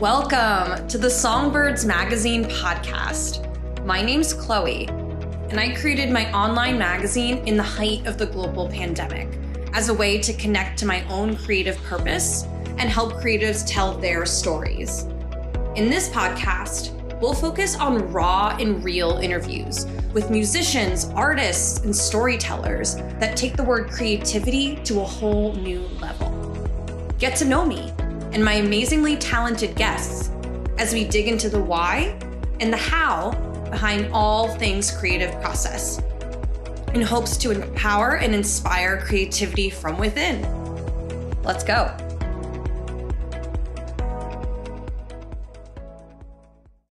Welcome to the Songbirds Magazine podcast. My name's Chloe, and I created my online magazine in the height of the global pandemic as a way to connect to my own creative purpose and help creatives tell their stories. In this podcast, we'll focus on raw and real interviews with musicians, artists, and storytellers that take the word creativity to a whole new level. Get to know me and my amazingly talented guests as we dig into the why and the how behind all things creative process in hopes to empower and inspire creativity from within. Let's go.